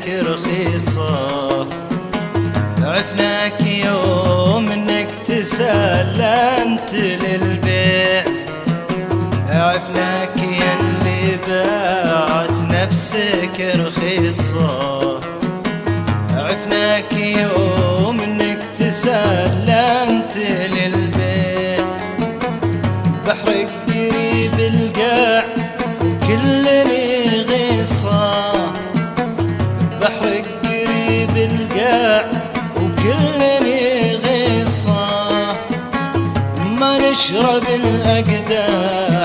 لك رخيصة عفناك يوم إنك تسلمت للبيع. عفناك ياللي باعت نفسك رخيصة. عفناك يوم إنك تسلمت ما نشرب الأقداح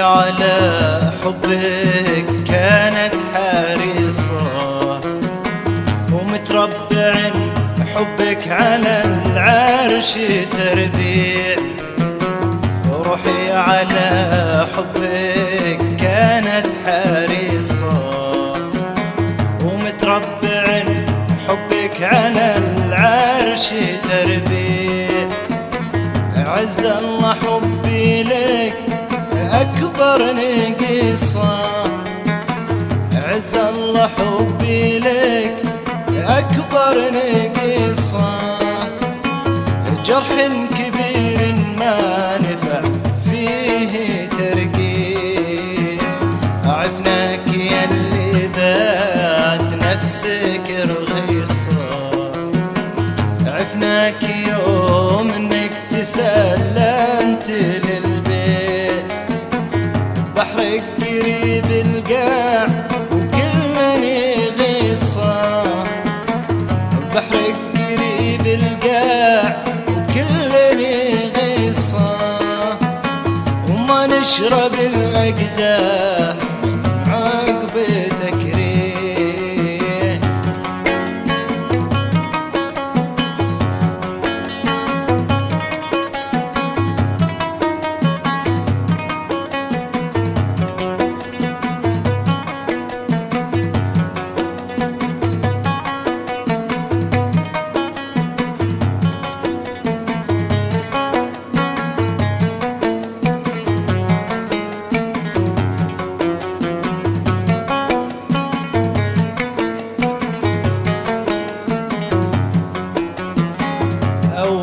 على حبك كانت حارصة ومتربع حبك على العرش تربيع. روحي على حبك كانت حارصة ومتربع حبك على العرش تربيع. عز الله حبي لك أكبر نقصة. عز الله حبي لك أكبر نقصة. جرح كبير ما نفع فيه ترقيع عفناك يا اللي بات نفسك. بحرك قريب القاع وكل من يغيصة وما نشرب الأقداح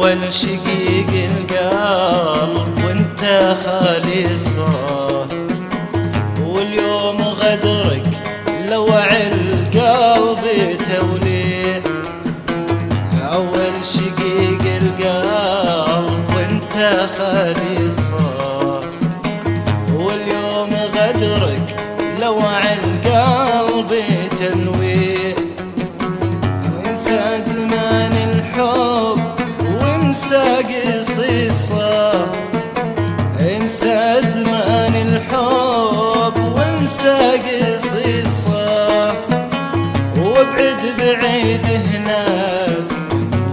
أول شقيق القلب وانت خالصة واليوم وانسى قصيصة انسى زمان الحب وانسى قصيصة. وابعد بعيد هناك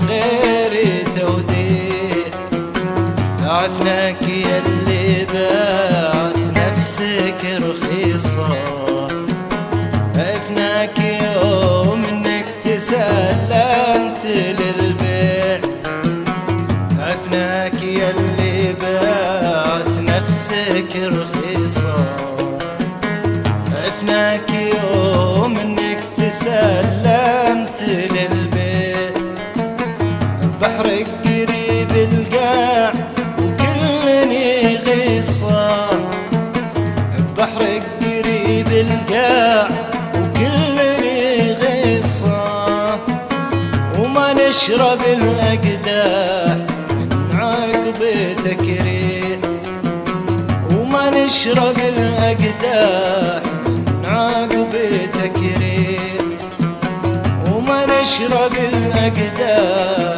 غير توديع عفناك يا اللي بعت نفسك رخيصة. نفسك رخيصة عفناك يوم إنك تسلمت للبيع بحرك قريب القاع وكل من يغيصة. بحرك قريب القاع وكل غيصة وما نشرب الأقداح من عقب تكريع وما نشرب الأقداح من عقب تكريع وما نشرب الأقداح